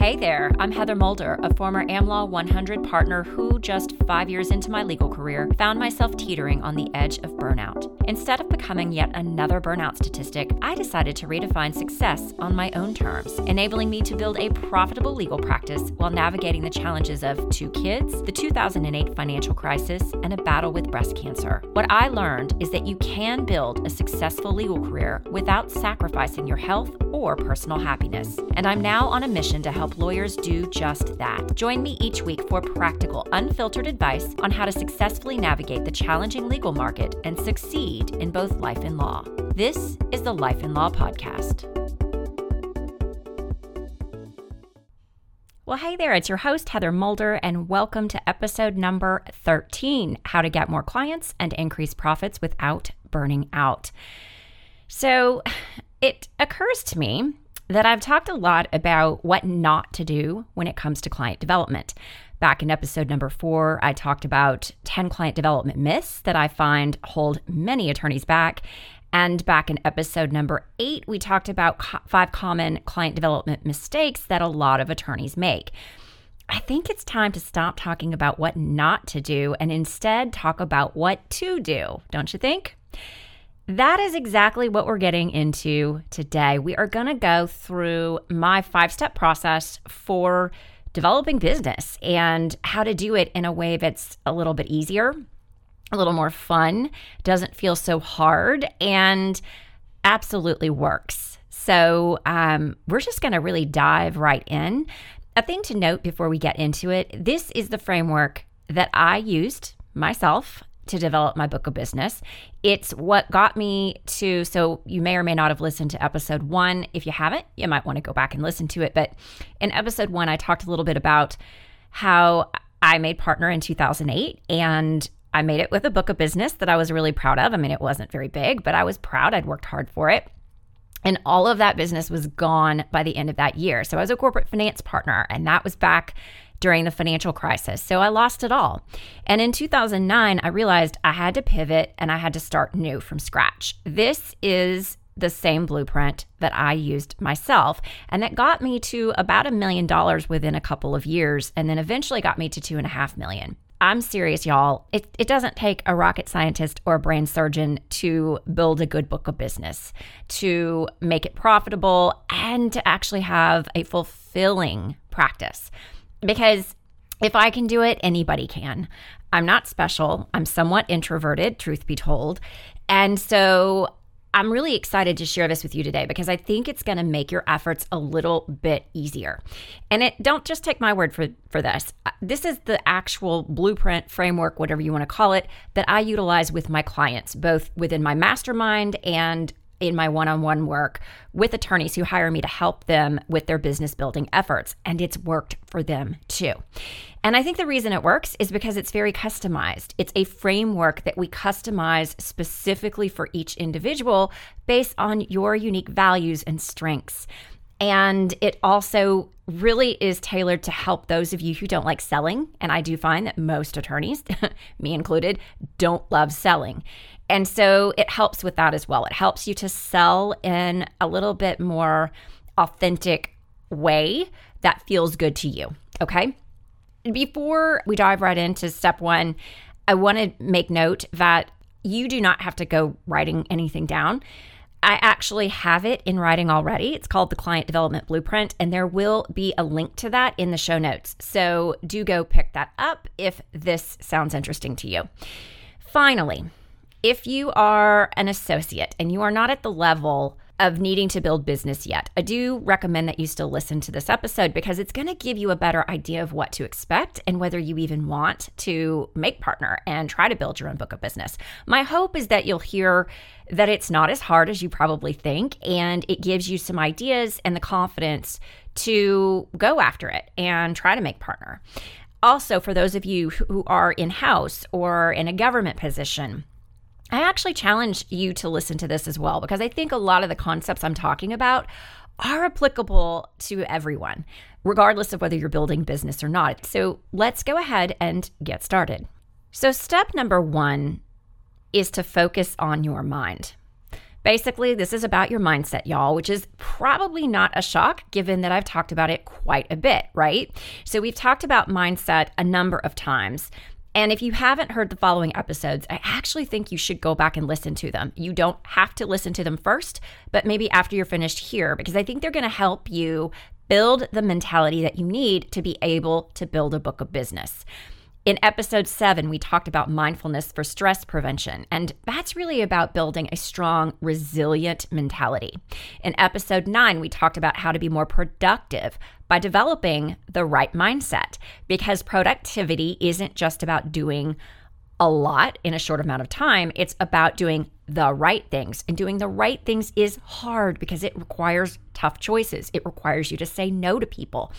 Hey there, I'm Heather Mulder, a former AmLaw 100 partner who, just five years into my legal career, found myself teetering on the edge of burnout. Instead of becoming yet another burnout statistic, I decided to redefine success on my own terms, enabling me to build a profitable legal practice while navigating the challenges of two kids, the 2008 financial crisis, and a battle with breast cancer. What I learned is that you can build a successful legal career without sacrificing your health or personal happiness. And I'm now on a mission to help lawyers do just that. Join me each week for practical, unfiltered advice on how to successfully navigate the challenging legal market and succeed in both life and law. This is the Life and Law Podcast. Well, hey there, it's your host, Heather Mulder, and welcome to episode number 13 How to Get More Clients and Increase Profits Without Burning Out. So, it occurs to me that I've talked a lot about what not to do when it comes to client development. Back in episode number four, I talked about 10 client development myths that I find hold many attorneys back. And back in episode number eight, we talked about co- five common client development mistakes that a lot of attorneys make. I think it's time to stop talking about what not to do and instead talk about what to do, don't you think? That is exactly what we're getting into today. We are going to go through my five step process for developing business and how to do it in a way that's a little bit easier, a little more fun, doesn't feel so hard, and absolutely works. So, um, we're just going to really dive right in. A thing to note before we get into it this is the framework that I used myself to develop my book of business. It's what got me to, so you may or may not have listened to episode one. If you haven't, you might want to go back and listen to it. But in episode one, I talked a little bit about how I made partner in 2008 and I made it with a book of business that I was really proud of. I mean, it wasn't very big, but I was proud. I'd worked hard for it. And all of that business was gone by the end of that year. So I was a corporate finance partner, and that was back during the financial crisis. So I lost it all. And in 2009, I realized I had to pivot and I had to start new from scratch. This is the same blueprint that I used myself. And that got me to about a million dollars within a couple of years, and then eventually got me to two and a half million. I'm serious, y'all. It, it doesn't take a rocket scientist or a brain surgeon to build a good book of business, to make it profitable, and to actually have a fulfilling practice because if I can do it, anybody can. I'm not special. I'm somewhat introverted, truth be told. And so I'm really excited to share this with you today because I think it's going to make your efforts a little bit easier. And it don't just take my word for for this. Uh, this is the actual blueprint framework, whatever you want to call it, that I utilize with my clients, both within my mastermind and in my one on one work with attorneys who hire me to help them with their business building efforts. And it's worked for them too. And I think the reason it works is because it's very customized. It's a framework that we customize specifically for each individual based on your unique values and strengths. And it also really is tailored to help those of you who don't like selling. And I do find that most attorneys, me included, don't love selling. And so it helps with that as well. It helps you to sell in a little bit more authentic way that feels good to you. Okay. Before we dive right into step one, I want to make note that you do not have to go writing anything down. I actually have it in writing already. It's called the Client Development Blueprint, and there will be a link to that in the show notes. So do go pick that up if this sounds interesting to you. Finally, if you are an associate and you are not at the level of needing to build business yet, I do recommend that you still listen to this episode because it's going to give you a better idea of what to expect and whether you even want to make partner and try to build your own book of business. My hope is that you'll hear that it's not as hard as you probably think and it gives you some ideas and the confidence to go after it and try to make partner. Also, for those of you who are in house or in a government position, I actually challenge you to listen to this as well because I think a lot of the concepts I'm talking about are applicable to everyone, regardless of whether you're building business or not. So let's go ahead and get started. So, step number one is to focus on your mind. Basically, this is about your mindset, y'all, which is probably not a shock given that I've talked about it quite a bit, right? So, we've talked about mindset a number of times. And if you haven't heard the following episodes, I actually think you should go back and listen to them. You don't have to listen to them first, but maybe after you're finished here, because I think they're going to help you build the mentality that you need to be able to build a book of business. In episode seven, we talked about mindfulness for stress prevention, and that's really about building a strong, resilient mentality. In episode nine, we talked about how to be more productive by developing the right mindset, because productivity isn't just about doing a lot in a short amount of time. It's about doing the right things. And doing the right things is hard because it requires tough choices. It requires you to say no to people.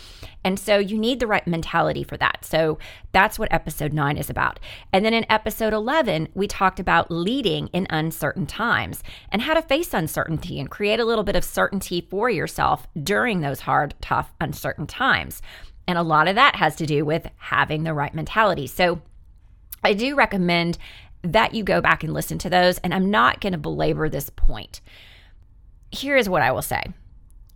And so you need the right mentality for that. So that's what episode nine is about. And then in episode 11, we talked about leading in uncertain times and how to face uncertainty and create a little bit of certainty for yourself during those hard, tough, uncertain times. And a lot of that has to do with having the right mentality. So I do recommend that you go back and listen to those, and I'm not going to belabor this point. Here is what I will say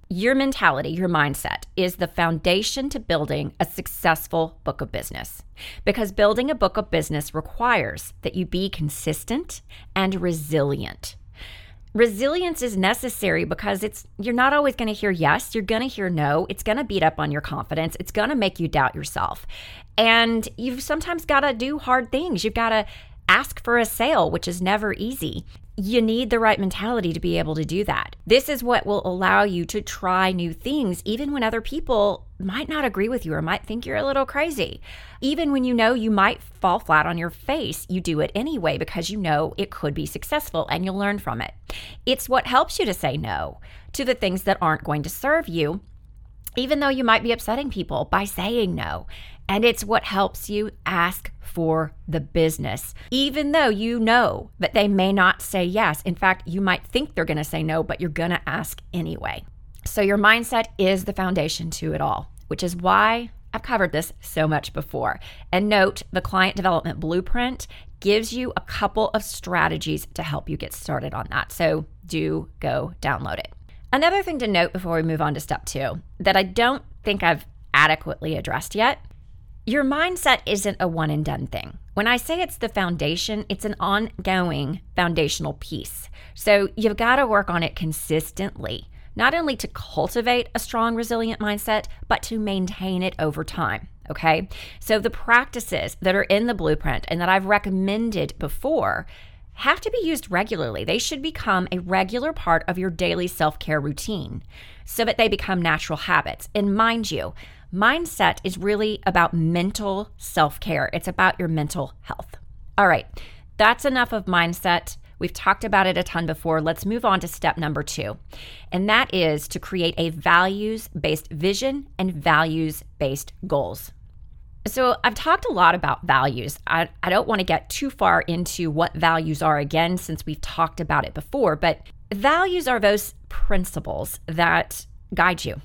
your mentality, your mindset is the foundation to building a successful book of business. Because building a book of business requires that you be consistent and resilient. Resilience is necessary because it's you're not always going to hear yes, you're going to hear no. It's going to beat up on your confidence. It's going to make you doubt yourself. And you've sometimes got to do hard things. You've got to ask for a sale, which is never easy you need the right mentality to be able to do that. This is what will allow you to try new things, even when other people might not agree with you or might think you're a little crazy. Even when you know you might fall flat on your face, you do it anyway because you know it could be successful and you'll learn from it. It's what helps you to say no to the things that aren't going to serve you even though you might be upsetting people by saying no. And it's what helps you ask for the business, even though you know that they may not say yes. In fact, you might think they're going to say no, but you're going to ask anyway. So, your mindset is the foundation to it all, which is why I've covered this so much before. And note the client development blueprint gives you a couple of strategies to help you get started on that. So, do go download it. Another thing to note before we move on to step two that I don't think I've adequately addressed yet your mindset isn't a one and done thing. When I say it's the foundation, it's an ongoing foundational piece. So you've got to work on it consistently, not only to cultivate a strong, resilient mindset, but to maintain it over time. Okay. So the practices that are in the blueprint and that I've recommended before have to be used regularly. They should become a regular part of your daily self care routine so that they become natural habits. And mind you, mindset is really about mental self care, it's about your mental health. All right, that's enough of mindset. We've talked about it a ton before. Let's move on to step number two, and that is to create a values based vision and values based goals. So, I've talked a lot about values. I, I don't want to get too far into what values are again, since we've talked about it before, but values are those principles that guide you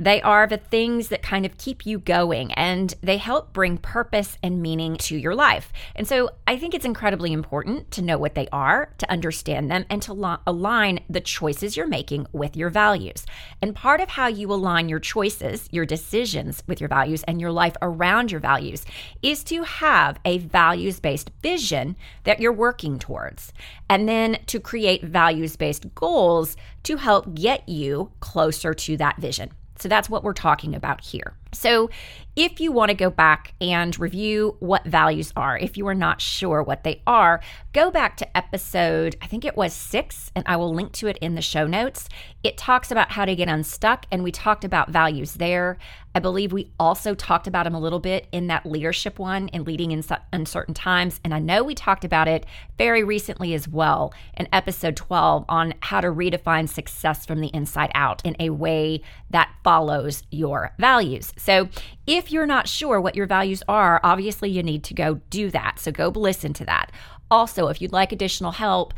they are the things that kind of keep you going and they help bring purpose and meaning to your life. And so I think it's incredibly important to know what they are, to understand them, and to lo- align the choices you're making with your values. And part of how you align your choices, your decisions with your values, and your life around your values is to have a values based vision that you're working towards. And then to create values based goals to help get you closer to that vision. So that's what we're talking about here. So, if you want to go back and review what values are, if you are not sure what they are, go back to episode, I think it was six, and I will link to it in the show notes. It talks about how to get unstuck, and we talked about values there. I believe we also talked about them a little bit in that leadership one in leading in uncertain times. And I know we talked about it very recently as well in episode 12 on how to redefine success from the inside out in a way that follows your values. So if you're not sure what your values are, obviously you need to go do that. So go listen to that. Also, if you'd like additional help,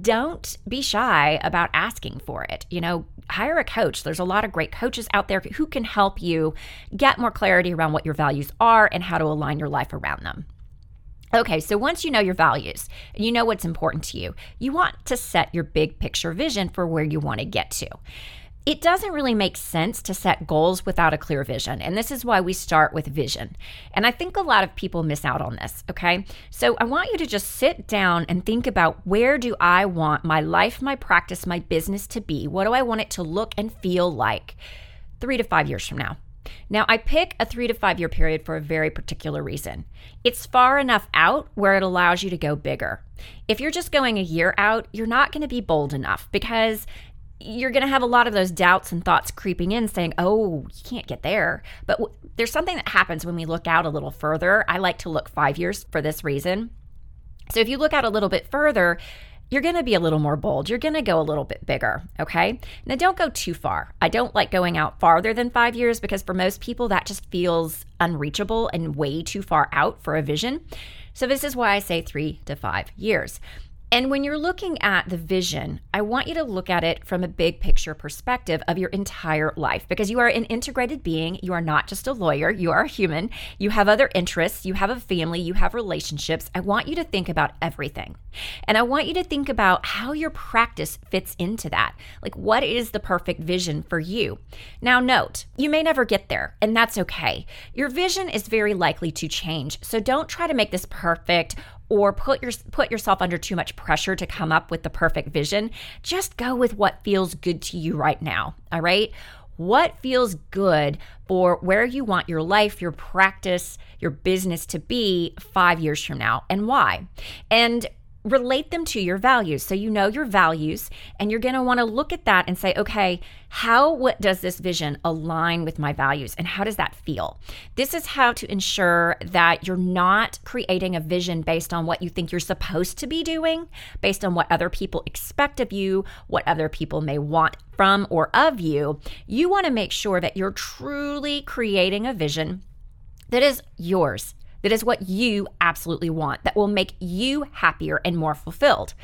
don't be shy about asking for it. You know, hire a coach. There's a lot of great coaches out there who can help you get more clarity around what your values are and how to align your life around them. Okay, so once you know your values and you know what's important to you, you want to set your big picture vision for where you want to get to. It doesn't really make sense to set goals without a clear vision. And this is why we start with vision. And I think a lot of people miss out on this, okay? So I want you to just sit down and think about where do I want my life, my practice, my business to be? What do I want it to look and feel like three to five years from now? Now, I pick a three to five year period for a very particular reason. It's far enough out where it allows you to go bigger. If you're just going a year out, you're not going to be bold enough because you're going to have a lot of those doubts and thoughts creeping in saying, oh, you can't get there. But w- there's something that happens when we look out a little further. I like to look five years for this reason. So if you look out a little bit further, you're going to be a little more bold. You're going to go a little bit bigger. Okay. Now, don't go too far. I don't like going out farther than five years because for most people, that just feels unreachable and way too far out for a vision. So, this is why I say three to five years. And when you're looking at the vision, I want you to look at it from a big picture perspective of your entire life because you are an integrated being. You are not just a lawyer, you are a human. You have other interests, you have a family, you have relationships. I want you to think about everything. And I want you to think about how your practice fits into that. Like, what is the perfect vision for you? Now, note, you may never get there, and that's okay. Your vision is very likely to change. So don't try to make this perfect or put your put yourself under too much pressure to come up with the perfect vision. Just go with what feels good to you right now. All right? What feels good for where you want your life, your practice, your business to be 5 years from now and why? And relate them to your values. So you know your values and you're going to want to look at that and say, okay, how what does this vision align with my values and how does that feel? This is how to ensure that you're not creating a vision based on what you think you're supposed to be doing, based on what other people expect of you, what other people may want from or of you. You want to make sure that you're truly creating a vision that is yours that is what you absolutely want, that will make you happier and more fulfilled.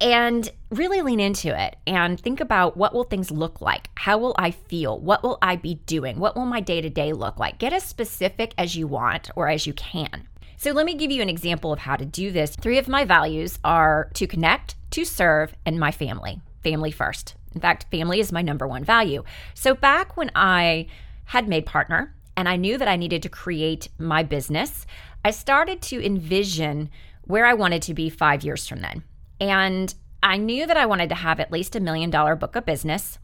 And really lean into it and think about what will things look like? How will I feel? What will I be doing? What will my day-to-day look like? Get as specific as you want or as you can. So let me give you an example of how to do this. Three of my values are to connect, to serve, and my family. Family first. In fact, family is my number one value. So back when I had made partner and I knew that I needed to create my business, I started to envision where I wanted to be five years from then. And I knew that I wanted to have at least a million dollar book of business.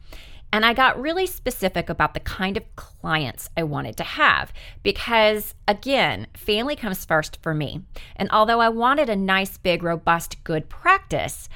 And I got really specific about the kind of clients I wanted to have because, again, family comes first for me. And although I wanted a nice, big, robust, good practice,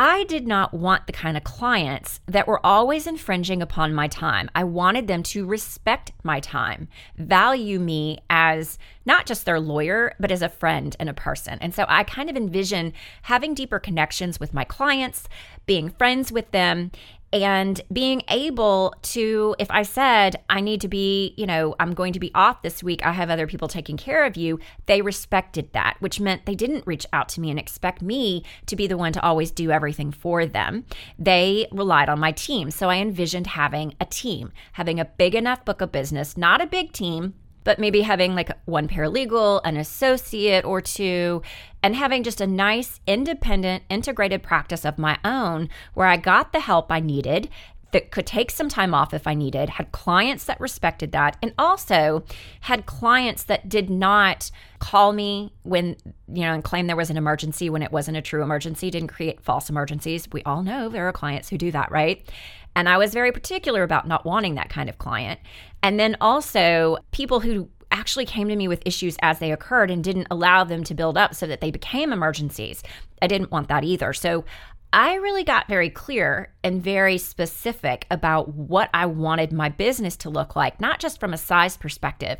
I did not want the kind of clients that were always infringing upon my time. I wanted them to respect my time, value me as not just their lawyer, but as a friend and a person. And so I kind of envision having deeper connections with my clients, being friends with them, and being able to if i said i need to be you know i'm going to be off this week i have other people taking care of you they respected that which meant they didn't reach out to me and expect me to be the one to always do everything for them. They relied on my team. So i envisioned having a team having a big enough book of business not a big team but maybe having like one paralegal, an associate or two, and having just a nice, independent, integrated practice of my own where I got the help I needed that could take some time off if I needed, had clients that respected that, and also had clients that did not call me when, you know, and claim there was an emergency when it wasn't a true emergency, didn't create false emergencies. We all know there are clients who do that, right? And I was very particular about not wanting that kind of client. And then also people who actually came to me with issues as they occurred and didn't allow them to build up so that they became emergencies. I didn't want that either. So I really got very clear and very specific about what I wanted my business to look like, not just from a size perspective,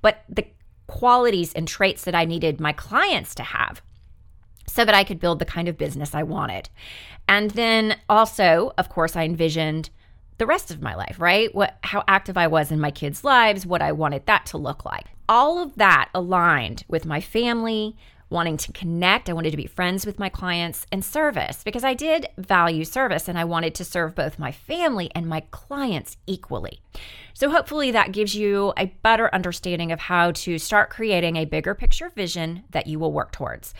but the qualities and traits that I needed my clients to have so that I could build the kind of business I wanted. And then also, of course, I envisioned the rest of my life, right? What how active I was in my kids' lives, what I wanted that to look like. All of that aligned with my family, wanting to connect. I wanted to be friends with my clients and service because I did value service and I wanted to serve both my family and my clients equally. So, hopefully, that gives you a better understanding of how to start creating a bigger picture vision that you will work towards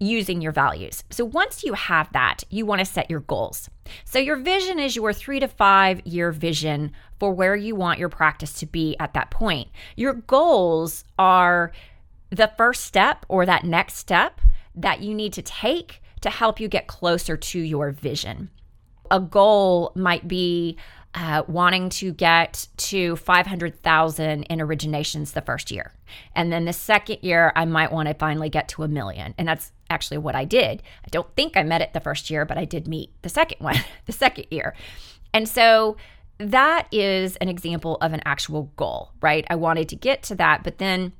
using your values. So once you have that, you want to set your goals. So your vision is your 3 to 5 year vision for where you want your practice to be at that point. Your goals are the first step or that next step that you need to take to help you get closer to your vision. A goal might be uh, wanting to get to 500,000 in originations the first year. And then the second year, I might want to finally get to a million. And that's actually what I did. I don't think I met it the first year, but I did meet the second one, the second year. And so that is an example of an actual goal, right? I wanted to get to that, but then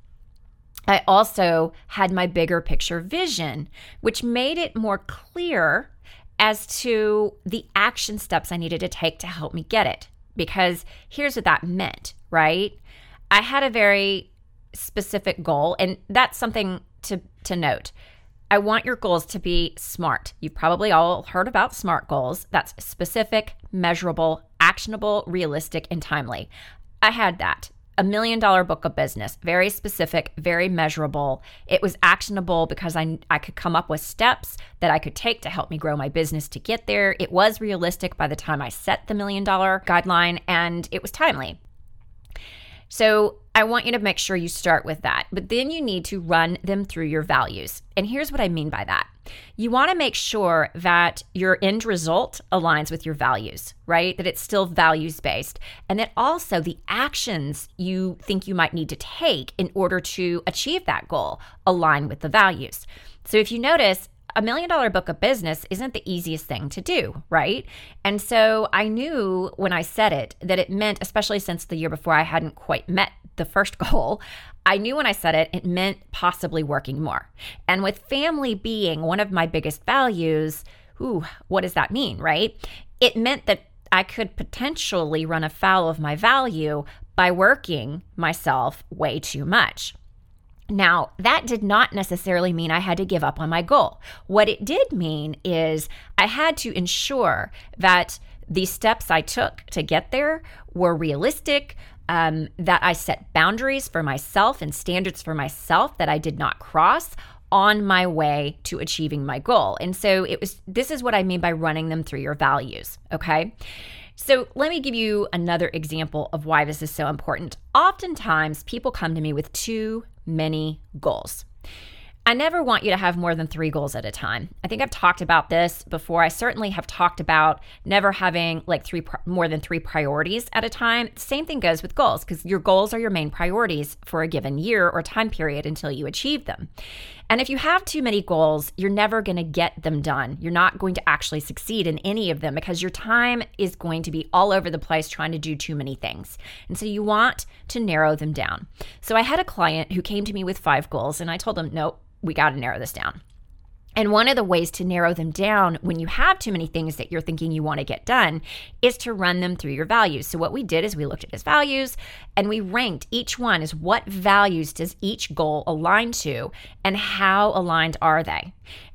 I also had my bigger picture vision, which made it more clear as to the action steps I needed to take to help me get it. Because here's what that meant, right? I had a very specific goal, and that's something to, to note. I want your goals to be SMART. You've probably all heard about SMART goals. That's specific, measurable, actionable, realistic, and timely. I had that a million dollar book of business, very specific, very measurable. It was actionable because I, I could come up with steps that I could take to help me grow my business to get there. It was realistic by the time I set the million dollar guideline, and it was timely. So I want you to make sure you start with that, but then you need to run them through your values. And here's what I mean by that you want to make sure that your end result aligns with your values, right? That it's still values based, and that also the actions you think you might need to take in order to achieve that goal align with the values. So if you notice, a million dollar book of business isn't the easiest thing to do, right? And so I knew when I said it that it meant, especially since the year before I hadn't quite met the first goal, I knew when I said it, it meant possibly working more. And with family being one of my biggest values, ooh, what does that mean, right? It meant that I could potentially run afoul of my value by working myself way too much. Now, that did not necessarily mean I had to give up on my goal. What it did mean is I had to ensure that the steps I took to get there were realistic, um, that I set boundaries for myself and standards for myself that I did not cross on my way to achieving my goal. And so it was this is what I mean by running them through your values, okay? So, let me give you another example of why this is so important. Oftentimes, people come to me with too many goals. I never want you to have more than three goals at a time. I think I've talked about this before. I certainly have talked about never having like three more than three priorities at a time. Same thing goes with goals because your goals are your main priorities for a given year or time period until you achieve them. And if you have too many goals, you're never going to get them done. You're not going to actually succeed in any of them because your time is going to be all over the place trying to do too many things. And so you want to narrow them down. So I had a client who came to me with five goals, and I told him, nope we got to narrow this down. And one of the ways to narrow them down when you have too many things that you're thinking you want to get done is to run them through your values. So, what we did is we looked at his values and we ranked each one as what values does each goal align to and how aligned are they?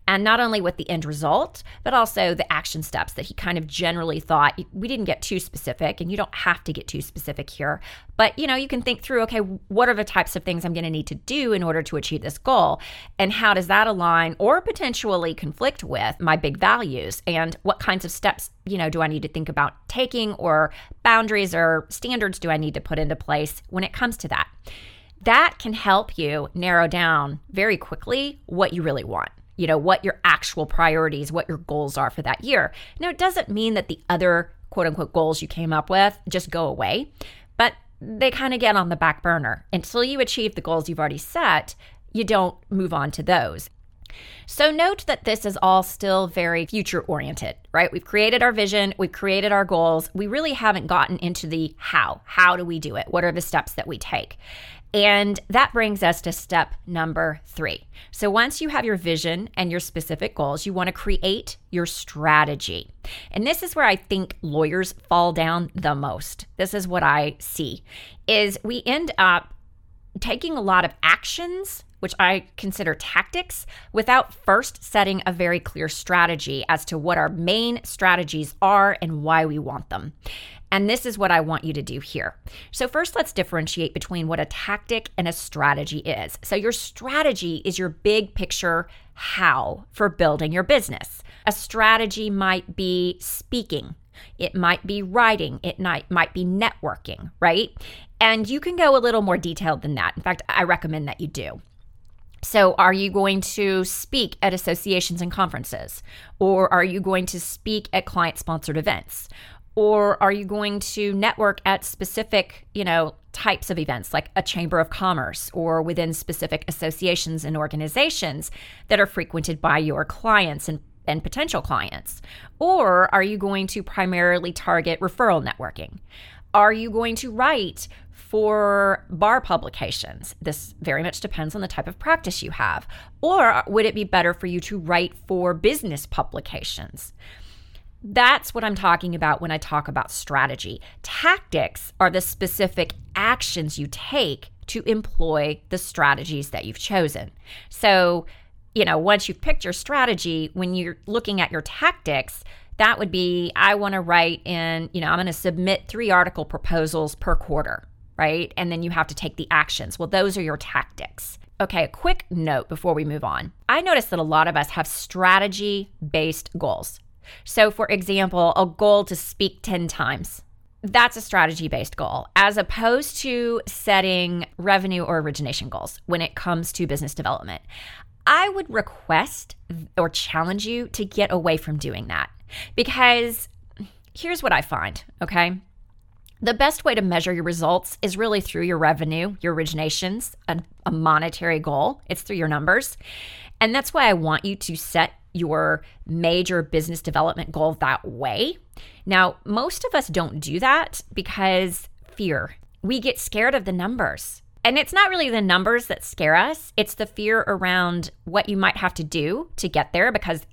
And not only with the end result, but also the action steps that he kind of generally thought. We didn't get too specific, and you don't have to get too specific here, but you know, you can think through okay, what are the types of things I'm going to need to do in order to achieve this goal? And how does that align or potentially conflict with my big values? And what kinds of steps, you know, do I need to think about taking or boundaries or standards do I need to put into place when it comes to that? That can help you narrow down very quickly what you really want you know, what your actual priorities, what your goals are for that year. Now, it doesn't mean that the other quote unquote goals you came up with just go away, but they kind of get on the back burner. Until you achieve the goals you've already set, you don't move on to those. So, note that this is all still very future oriented, right? We've created our vision, we've created our goals. We really haven't gotten into the how. How do we do it? What are the steps that we take? And that brings us to step number three. So, once you have your vision and your specific goals, you want to create your strategy. And this is where I think lawyers fall down the most. This is what I see is we end up taking a lot of actions which I consider tactics, without first setting a very clear strategy as to what our main strategies are and why we want them. And this is what I want you to do here. So, first, let's differentiate between what a tactic and a strategy is. So, your strategy is your big picture how for building your business. A strategy might be speaking, it might be writing, it might, might be networking, right? And you can go a little more detailed than that. In fact, I recommend that you do. So, are you going to speak at associations and conferences? Or are you going to speak at client sponsored events? Or are you going to network at specific, you know, types of events like a chamber of commerce or within specific associations and organizations that are frequented by your clients and, and potential clients? Or are you going to primarily target referral networking? Are you going to write for bar publications? This very much depends on the type of practice you have. Or would it be better for you to write for business publications? That's what I'm talking about when I talk about strategy. Tactics are the specific actions you take to employ the strategies that you've chosen. So, you know, once you've picked your strategy, when you're looking at your tactics, that would be I want to write in, you know, I'm going to submit three article proposals per quarter, right? And then you have to take the actions. Well, those are your tactics. Okay, a quick note before we move on. I notice that a lot of us have strategy based goals. So, for example, a goal to speak 10 times. That's a strategy based goal, as opposed to setting revenue or origination goals when it comes to business development. I would request or challenge you to get away from doing that because here's what I find, okay? The best way to measure your results is really through your revenue, your originations, a, a, monetary goal. It's through your numbers. And that's why I want you to set your major business development goal that way. Now, most of us don't do that because fear. We get scared of the numbers. And it's not really the numbers that scare us, it's the fear around what you might have to do to get there because,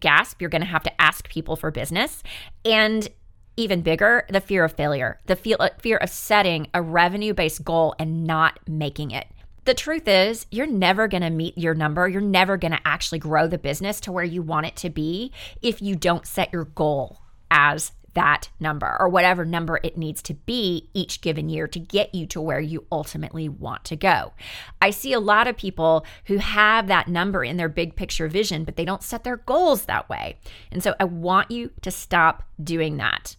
gasp, you're going to have to ask people for business. And even bigger, the fear of failure, the fear of setting a revenue based goal and not making it. The truth is, you're never going to meet your number. You're never going to actually grow the business to where you want it to be if you don't set your goal as that number or whatever number it needs to be each given year to get you to where you ultimately want to go. I see a lot of people who have that number in their big picture vision, but they don't set their goals that way. And so I want you to stop doing that.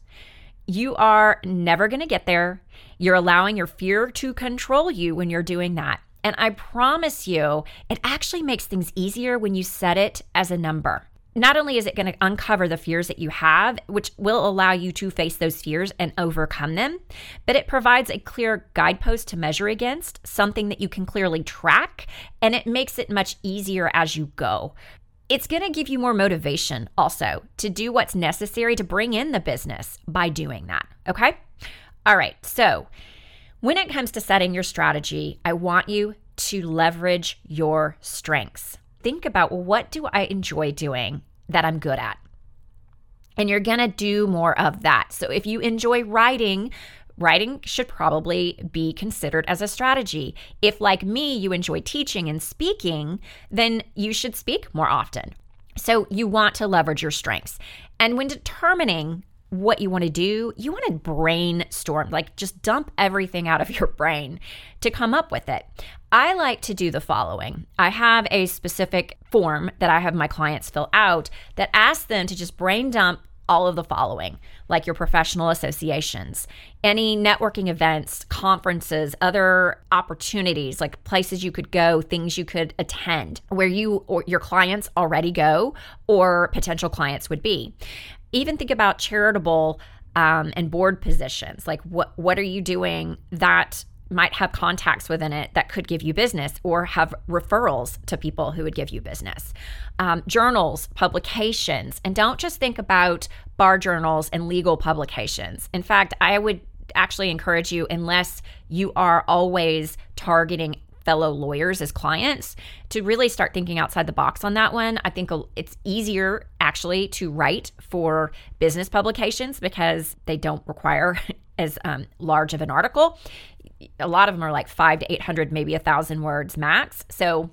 You are never going to get there. You're allowing your fear to control you when you're doing that. And I promise you, it actually makes things easier when you set it as a number. Not only is it going to uncover the fears that you have, which will allow you to face those fears and overcome them, but it provides a clear guidepost to measure against, something that you can clearly track, and it makes it much easier as you go. It's going to give you more motivation also to do what's necessary to bring in the business by doing that. Okay. All right. So, when it comes to setting your strategy, I want you to leverage your strengths. Think about well, what do I enjoy doing that I'm good at? And you're going to do more of that. So if you enjoy writing, writing should probably be considered as a strategy. If, like me, you enjoy teaching and speaking, then you should speak more often. So you want to leverage your strengths. And when determining what you want to do, you want to brainstorm, like just dump everything out of your brain to come up with it. I like to do the following I have a specific form that I have my clients fill out that asks them to just brain dump all of the following, like your professional associations, any networking events, conferences, other opportunities, like places you could go, things you could attend, where you or your clients already go or potential clients would be even think about charitable um, and board positions. Like, what what are you doing that might have contacts within it that could give you business or have referrals to people who would give you business. Um, journals, publications, and don't just think about bar journals and legal publications. In fact, I would actually encourage you, unless you are always targeting fellow lawyers as clients to really start thinking outside the box on that one. I think it's easier actually to write for business publications because they don't require as um, large of an article. A lot of them are like five to 800, maybe a thousand words max. So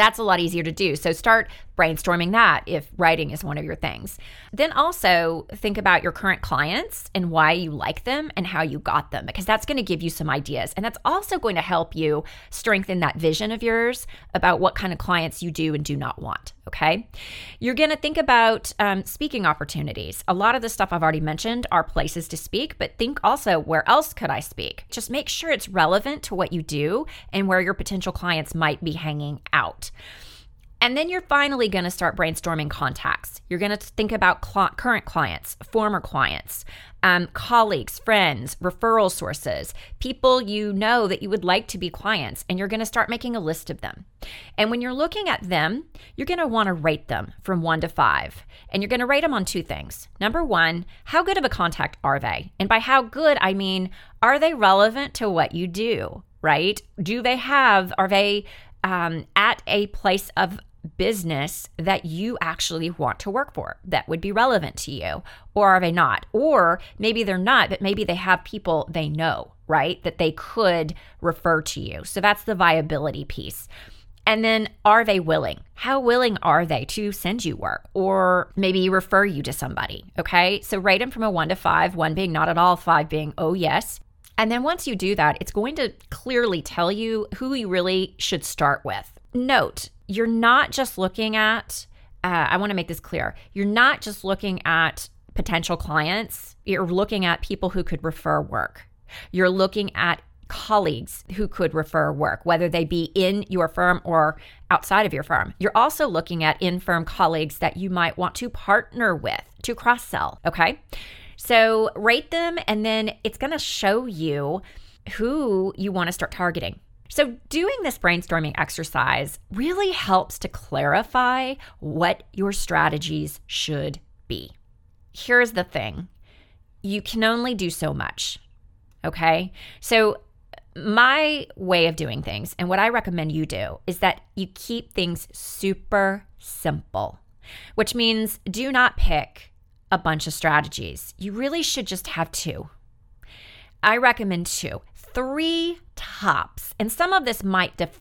that's a lot easier to do. So start brainstorming that if writing is one of your things. Then also think about your current clients and why you like them and how you got them, because that's going to give you some ideas. And that's also going to help you strengthen that vision of yours about what kind of clients you do and do not want. Okay. You're going to think about um, speaking opportunities. A lot of the stuff I've already mentioned are places to speak, but think also where else could I speak? Just make sure it's relevant to what you do and where your potential clients might be hanging out. And then you're finally going to start brainstorming contacts. You're going to think about cl- current clients, former clients, um, colleagues, friends, referral sources, people you know that you would like to be clients, and you're going to start making a list of them. And when you're looking at them, you're going to want to rate them from one to five. And you're going to rate them on two things. Number one, how good of a contact are they? And by how good, I mean, are they relevant to what you do? Right? Do they have, are they um, at a place of business that you actually want to work for that would be relevant to you or are they not? Or maybe they're not but maybe they have people they know right that they could refer to you. So that's the viability piece. And then are they willing? How willing are they to send you work or maybe refer you to somebody okay? So rate them from a 1 to 5 1 being not at all 5 being oh yes. And then once you do that, it's going to clearly tell you who you really should start with. Note, you're not just looking at, uh, I want to make this clear, you're not just looking at potential clients, you're looking at people who could refer work. You're looking at colleagues who could refer work, whether they be in your firm or outside of your firm. You're also looking at in firm colleagues that you might want to partner with to cross sell. Okay. So rate them, and then it's going to show you who you want to start targeting. So, doing this brainstorming exercise really helps to clarify what your strategies should be. Here's the thing you can only do so much. Okay. So, my way of doing things and what I recommend you do is that you keep things super simple, which means do not pick a bunch of strategies. You really should just have two. I recommend two three tops. And some of this might def-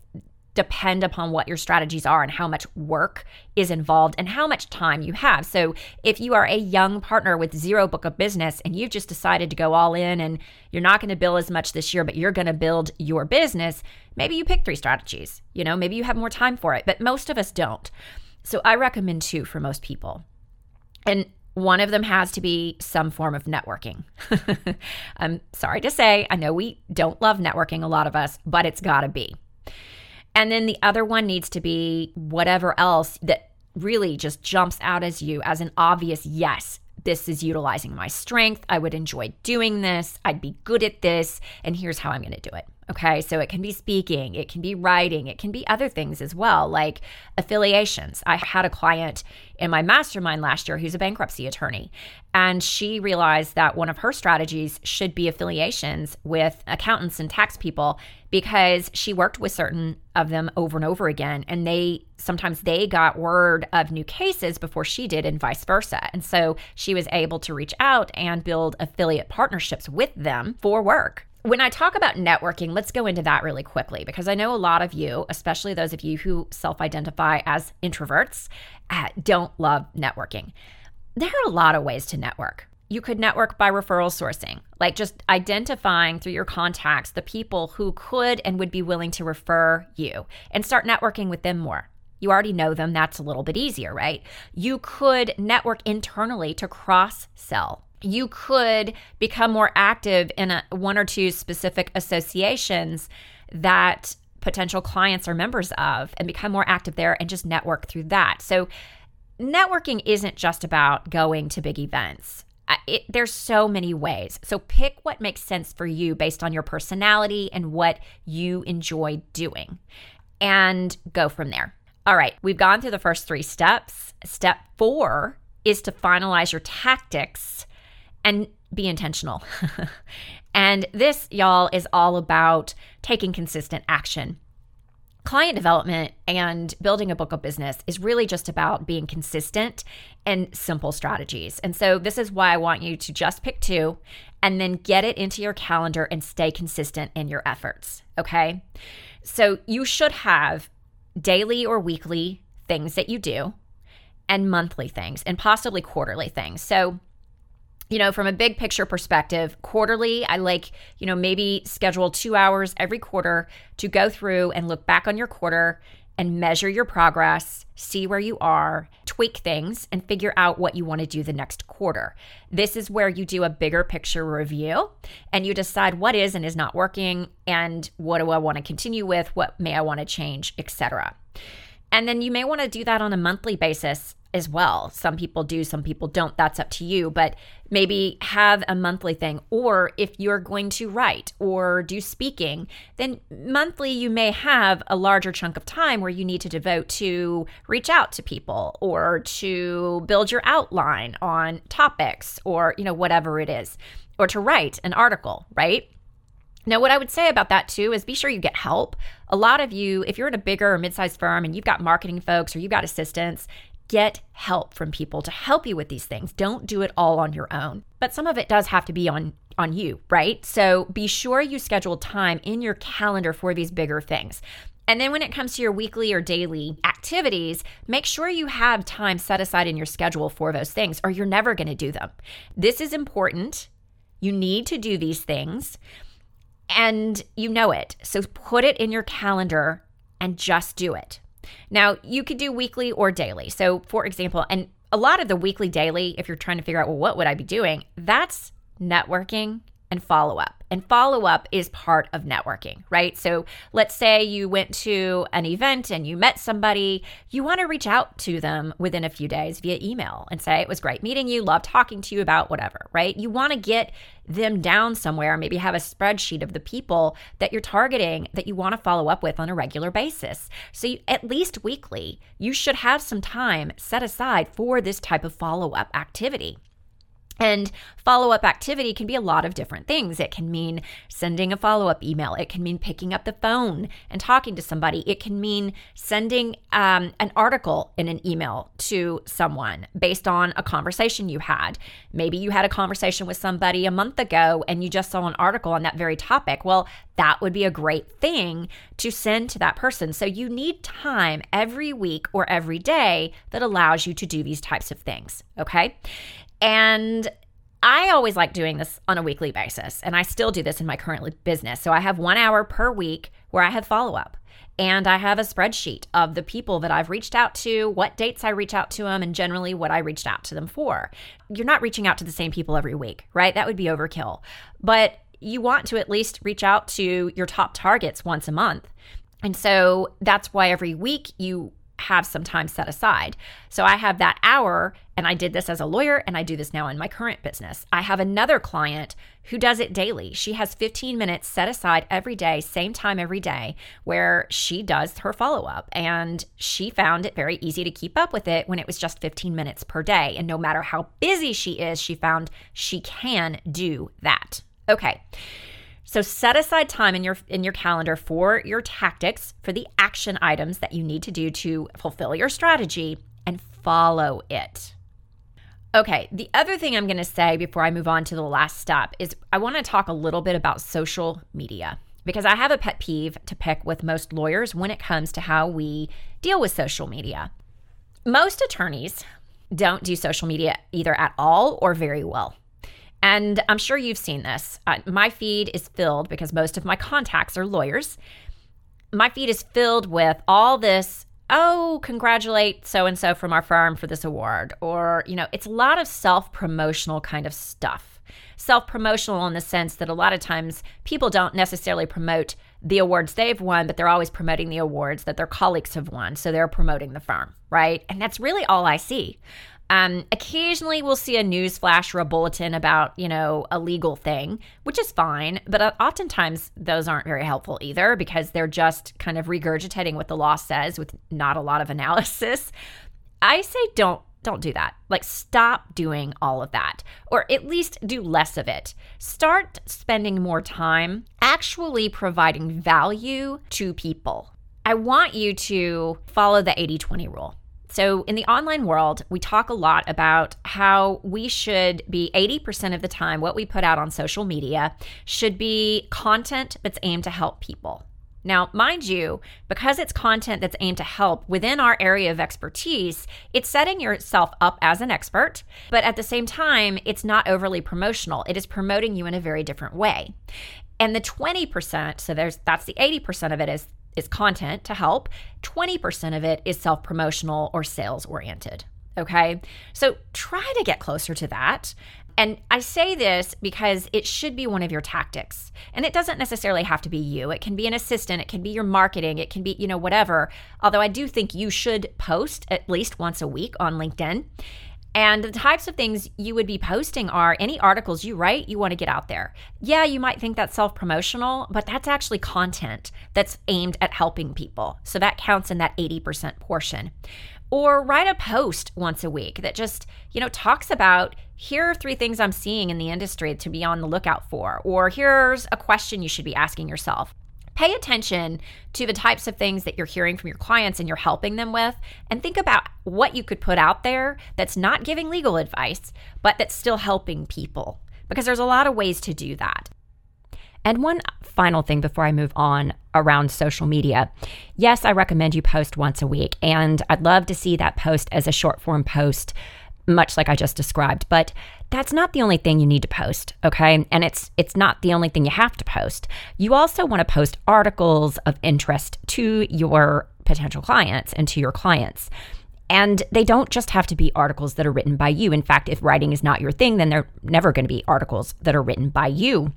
depend upon what your strategies are and how much work is involved and how much time you have. So, if you are a young partner with zero book of business and you've just decided to go all in and you're not going to bill as much this year, but you're going to build your business, maybe you pick three strategies. You know, maybe you have more time for it, but most of us don't. So, I recommend two for most people. And one of them has to be some form of networking. I'm um, sorry to say, I know we don't love networking, a lot of us, but it's got to be. And then the other one needs to be whatever else that really just jumps out as you as an obvious yes. This is utilizing my strength. I would enjoy doing this. I'd be good at this. And here's how I'm going to do it. Okay, so it can be speaking, it can be writing, it can be other things as well, like affiliations. I had a client in my mastermind last year who's a bankruptcy attorney, and she realized that one of her strategies should be affiliations with accountants and tax people because she worked with certain of them over and over again, and they sometimes they got word of new cases before she did, and vice versa. And so she was able to reach out and build affiliate partnerships with them for work when I talk about networking, let's go into that really quickly because I know a lot of you, especially those of you who self identify as introverts, uh, don't love networking. There are a lot of ways to network. You could network by referral sourcing, like just identifying through your contacts the people who could and would be willing to refer you and start networking with them more. You already know them, that's a little bit easier, right? You could network internally to cross sell you could become more active in a, one or two specific associations that potential clients are members of and become more active there and just network through that. So, networking isn't just about going to big events. It, there's so many ways. So pick what makes sense for you based on your personality and what you enjoy doing and go from there. All right, we've gone through the first three steps. Step four is to finalize your tactics and be intentional. and this, y'all, is all about taking consistent action. client development and building a book of business is really just about being consistent and simple strategies. And so, this is why I want you to just pick two and then get it into your calendar and stay consistent in your efforts. Okay. So, you should have daily or weekly things that you do and monthly things and possibly quarterly things. So, you know, from a big picture perspective, quarterly, I like, you know, maybe schedule two hours every quarter to go through and look back on your quarter and measure your progress, see where you are, tweak things, and figure out what you want to do the next quarter. This is where you do a bigger picture review and you decide what is and is not working and what do I want to continue with, what may I want to change, etc. And then you may want to do that on a monthly basis as well. Some people do, some people don't. That's up to you. But maybe have a monthly thing. Or if you're going to write or do speaking, then monthly you may have a larger chunk of time where you need to devote to reach out to people or to build your outline on topics or, you know, whatever it is, or to write an article, right? Now, what I would say about that too is be sure you get help. A lot of you, if you're in a bigger or mid sized firm and you've got marketing folks or you've got assistants, get help from people to help you with these things. Don't do it all on your own. But some of it does have to be on on you, right? So be sure you schedule time in your calendar for these bigger things. And then when it comes to your weekly or daily activities, make sure you have time set aside in your schedule for those things or you're never going to do them. This is important. You need to do these things and you know it. So put it in your calendar and just do it. Now, you could do weekly or daily. So, for example, and a lot of the weekly daily, if you're trying to figure out, well, what would I be doing? That's networking and follow up. And follow up is part of networking, right? So let's say you went to an event and you met somebody, you want to reach out to them within a few days via email and say, it was great meeting you, love talking to you about whatever, right? You want to get them down somewhere, maybe have a spreadsheet of the people that you're targeting that you want to follow up with on a regular basis. So, you, at least weekly, you should have some time set aside for this type of follow up activity. And follow up activity can be a lot of different things. It can mean sending a follow up email. It can mean picking up the phone and talking to somebody. It can mean sending um, an article in an email to someone based on a conversation you had. Maybe you had a conversation with somebody a month ago and you just saw an article on that very topic. Well, that would be a great thing to send to that person. So you need time every week or every day that allows you to do these types of things. Okay. And I always like doing this on a weekly basis, and I still do this in my current business. So I have one hour per week where I have follow up. And I have a spreadsheet of the people that I've reached out to, what dates I reach out to them, and generally what I reached out to them for. You're not reaching out to the same people every week, right? That would be overkill. But you want to at least reach out to your top targets once a month. And so that's why every week you have some time set aside. So I have that hour, and I did this as a lawyer, and I do this now in my current business. I have another client who does it daily. She has 15 minutes set aside every day, same time every day, where she does her follow up. And she found it very easy to keep up with it when it was just 15 minutes per day. And no matter how busy she is, she found she can do that. Okay. So set aside time in your in your calendar for your tactics, for the action items that you need to do to fulfill your strategy and follow it. Okay, the other thing I'm going to say before I move on to the last step is I want to talk a little bit about social media because I have a pet peeve to pick with most lawyers when it comes to how we deal with social media. Most attorneys don't do social media either at all or very well. And I'm sure you've seen this. Uh, my feed is filled because most of my contacts are lawyers. My feed is filled with all this, oh, congratulate so and so from our firm for this award. Or, you know, it's a lot of self promotional kind of stuff. Self promotional in the sense that a lot of times people don't necessarily promote the awards they've won, but they're always promoting the awards that their colleagues have won. So they're promoting the firm, right? And that's really all I see. Um, occasionally, we'll see a news flash or a bulletin about, you know, a legal thing, which is fine. But uh, oftentimes, those aren't very helpful either because they're just kind of regurgitating what the law says with not a lot of analysis. I say don't don't do that. Like stop doing all of that or at least do less of it. Start spending more time actually providing value to people I want you to follow the 80 20 rule. So, in the online world, we talk a lot about how we should be 80% of the time, what we put out on social media should be content that's aimed to help people. Now, mind you, because it's content that's aimed to help within our area of expertise, it's setting yourself up as an expert, but at the same time, it's not overly promotional. It is promoting you in a very different way. And the 20%, so there's that's the 80% of it is is content to help. 20% of it is self promotional or sales oriented. Okay. So try to get closer to that. And I say this because it should be one of your tactics. And it doesn't necessarily have to be you. It can be an assistant, it can be your marketing, it can be, you know, whatever. Although I do think you should post at least once a week on LinkedIn. And the types of things you would be posting are any articles you write, you want to get out there. Yeah, you might think that's self promotional, but that's actually content that's aimed at helping people. So that counts in that 80% portion. Or write a post once a week that just, you know, talks about here are three things I'm seeing in the industry to be on the lookout for, or here's a question you should be asking yourself pay attention to the types of things that you're hearing from your clients and you're helping them with and think about what you could put out there that's not giving legal advice but that's still helping people because there's a lot of ways to do that and one final thing before I move on around social media. Yes, I recommend you post once a week, and I'd love to see that post as a short form post much like I just described. But that's not the only thing you need to post, okay? And it's it's not the only thing you have to post. You also want to post articles of interest to your potential clients and to your clients. And they don't just have to be articles that are written by you. In fact, if writing is not your thing, then they're never going to be articles that are written by you.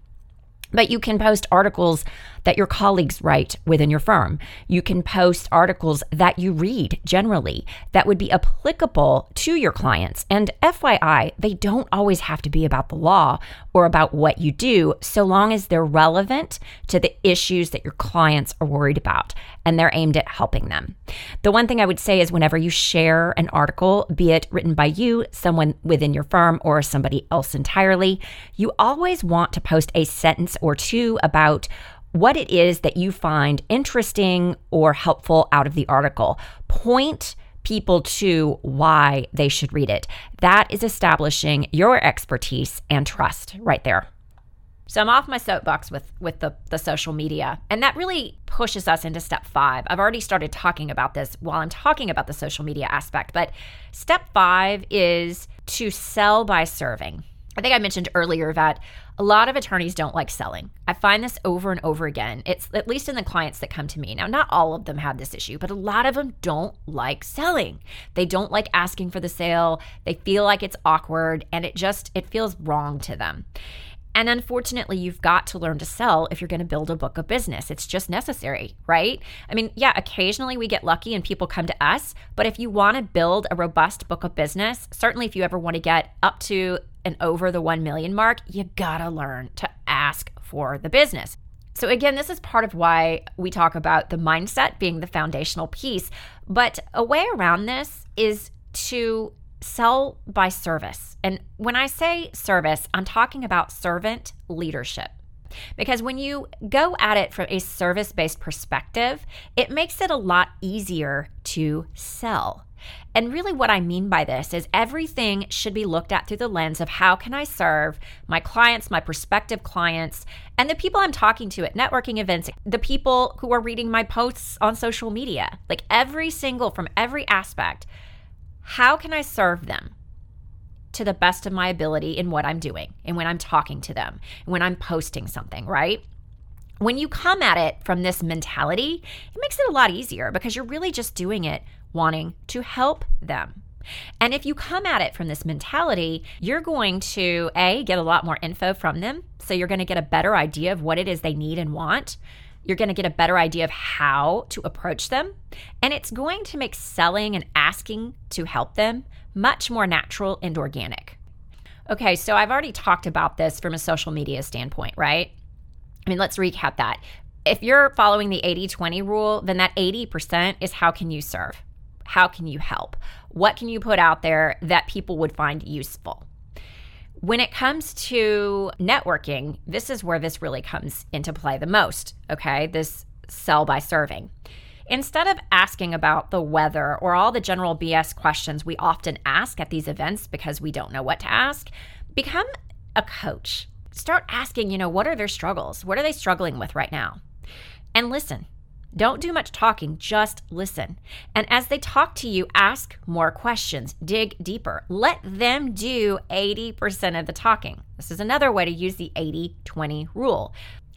But you can post articles that your colleagues write within your firm. You can post articles that you read generally that would be applicable to your clients. And FYI, they don't always have to be about the law or about what you do, so long as they're relevant to the issues that your clients are worried about and they're aimed at helping them. The one thing I would say is whenever you share an article, be it written by you, someone within your firm, or somebody else entirely, you always want to post a sentence or two about what it is that you find interesting or helpful out of the article. Point people to why they should read it. That is establishing your expertise and trust right there. So I'm off my soapbox with with the the social media. And that really pushes us into step 5. I've already started talking about this while I'm talking about the social media aspect, but step 5 is to sell by serving. I think I mentioned earlier that a lot of attorneys don't like selling. I find this over and over again. It's at least in the clients that come to me. Now, not all of them have this issue, but a lot of them don't like selling. They don't like asking for the sale. They feel like it's awkward and it just it feels wrong to them. And unfortunately, you've got to learn to sell if you're going to build a book of business. It's just necessary, right? I mean, yeah, occasionally we get lucky and people come to us, but if you want to build a robust book of business, certainly if you ever want to get up to and over the 1 million mark, you got to learn to ask for the business. So, again, this is part of why we talk about the mindset being the foundational piece. But a way around this is to sell by service. And when I say service, I'm talking about servant leadership. Because when you go at it from a service based perspective, it makes it a lot easier to sell. And really, what I mean by this is everything should be looked at through the lens of how can I serve my clients, my prospective clients, and the people I'm talking to at networking events, the people who are reading my posts on social media. Like every single, from every aspect, how can I serve them? To the best of my ability in what I'm doing and when I'm talking to them, when I'm posting something, right? When you come at it from this mentality, it makes it a lot easier because you're really just doing it wanting to help them. And if you come at it from this mentality, you're going to A, get a lot more info from them. So you're going to get a better idea of what it is they need and want. You're going to get a better idea of how to approach them. And it's going to make selling and asking to help them much more natural and organic. Okay, so I've already talked about this from a social media standpoint, right? I mean, let's recap that. If you're following the 80 20 rule, then that 80% is how can you serve? How can you help? What can you put out there that people would find useful? When it comes to networking, this is where this really comes into play the most, okay? This sell by serving. Instead of asking about the weather or all the general BS questions we often ask at these events because we don't know what to ask, become a coach. Start asking, you know, what are their struggles? What are they struggling with right now? And listen. Don't do much talking, just listen. And as they talk to you, ask more questions, dig deeper. Let them do 80% of the talking. This is another way to use the 80 20 rule.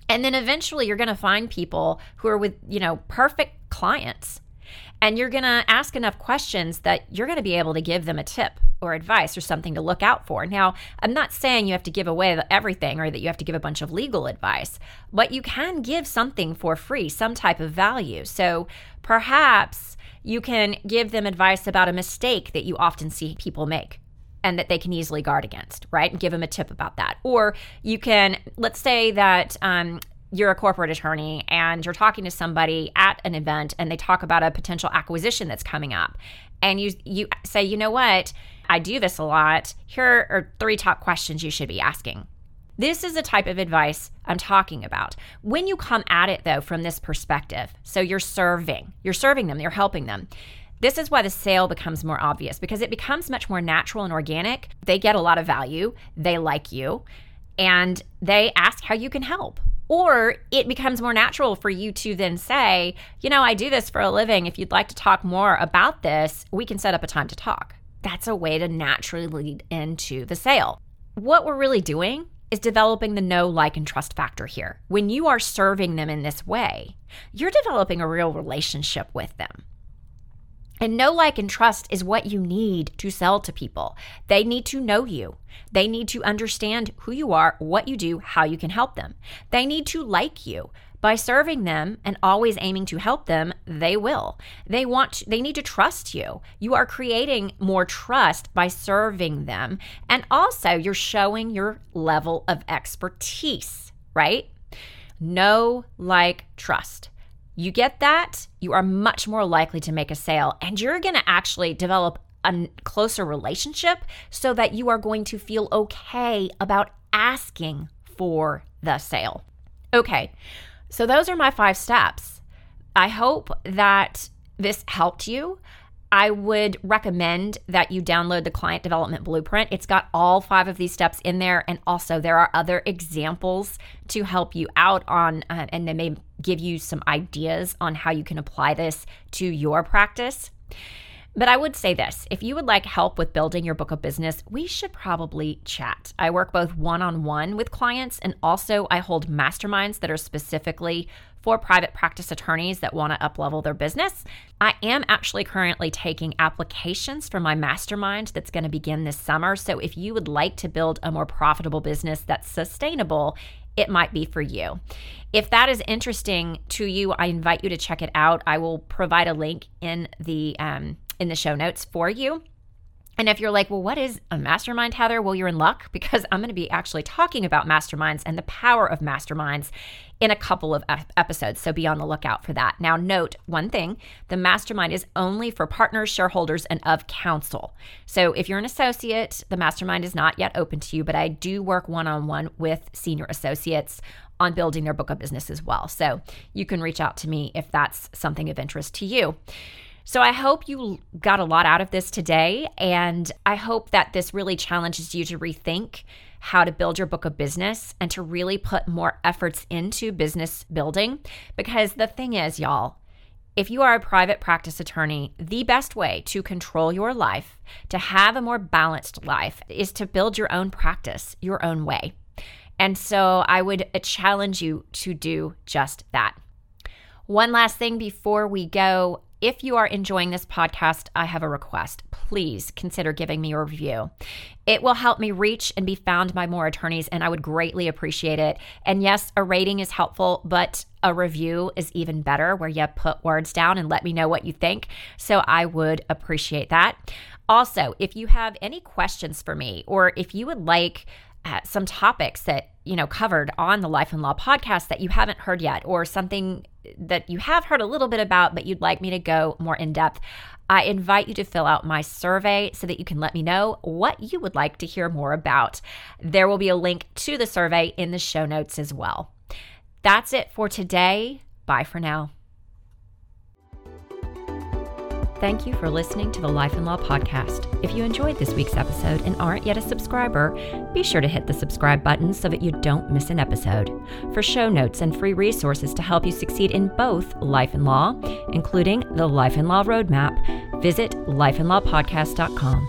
And then eventually you're going to find people who are with, you know, perfect clients. And you're going to ask enough questions that you're going to be able to give them a tip or advice or something to look out for. Now, I'm not saying you have to give away everything or that you have to give a bunch of legal advice, but you can give something for free, some type of value. So perhaps you can give them advice about a mistake that you often see people make and that they can easily guard against, right? And give them a tip about that. Or you can, let's say that um, you're a corporate attorney and you're talking to somebody at an event and they talk about a potential acquisition that's coming up. And you you say, you know what? I do this a lot. Here are three top questions you should be asking. This is the type of advice I'm talking about. When you come at it, though, from this perspective, so you're serving, you're serving them, you're helping them. This is why the sale becomes more obvious because it becomes much more natural and organic. They get a lot of value, they like you, and they ask how you can help. Or it becomes more natural for you to then say, you know, I do this for a living. If you'd like to talk more about this, we can set up a time to talk. That's a way to naturally lead into the sale. What we're really doing is developing the know, like, and trust factor here. When you are serving them in this way, you're developing a real relationship with them. And know, like, and trust is what you need to sell to people. They need to know you. They need to understand who you are, what you do, how you can help them. They need to like you. By serving them and always aiming to help them, they will. They want they need to trust you. You are creating more trust by serving them and also you're showing your level of expertise, right? Know, like, trust. You get that, you are much more likely to make a sale and you're going to actually develop a closer relationship so that you are going to feel okay about asking for the sale. Okay, so those are my five steps. I hope that this helped you. I would recommend that you download the client development blueprint. It's got all five of these steps in there. And also, there are other examples to help you out on, uh, and they may give you some ideas on how you can apply this to your practice. But I would say this if you would like help with building your book of business, we should probably chat. I work both one on one with clients and also I hold masterminds that are specifically for private practice attorneys that want to uplevel their business. I am actually currently taking applications for my mastermind that's going to begin this summer. So if you would like to build a more profitable business that's sustainable, it might be for you. If that is interesting to you, I invite you to check it out. I will provide a link in the um, in the show notes for you. And if you're like, well, what is a mastermind, Heather? Well, you're in luck because I'm going to be actually talking about masterminds and the power of masterminds in a couple of episodes. So be on the lookout for that. Now, note one thing the mastermind is only for partners, shareholders, and of counsel. So if you're an associate, the mastermind is not yet open to you, but I do work one on one with senior associates on building their book of business as well. So you can reach out to me if that's something of interest to you. So I hope you got a lot out of this today. And I hope that this really challenges you to rethink how to build your book of business and to really put more efforts into business building. Because the thing is, y'all, if you are a private practice attorney, the best way to control your life, to have a more balanced life, is to build your own practice your own way. And so I would uh, challenge you to do just that. One last thing before we go if you are enjoying this podcast, I have a request. Please consider giving me a review. It will help me reach and be found by more attorneys, and I would greatly appreciate it. And yes, a rating is helpful, but a review is even better where you put words down and let me know what you think. So I would appreciate that. Also, if you have any questions for me, or if you would like uh, some topics that you know covered on the Life and Law podcast that you haven't heard yet, or something that you have heard a little bit about, but you'd like me to go more in depth, I invite you to fill out my survey so that you can let me know what you would like to hear more about. There will be a link to the survey in the show notes as well. That's it for today. Bye for now. Thank you for listening to the Life and Law podcast. If you enjoyed this week's episode and aren't yet a subscriber, be sure to hit the subscribe button so that you don't miss an episode. For show notes and free resources to help you succeed in both life and law, including the Life and Law Roadmap, visit lifeandlawpodcast.com.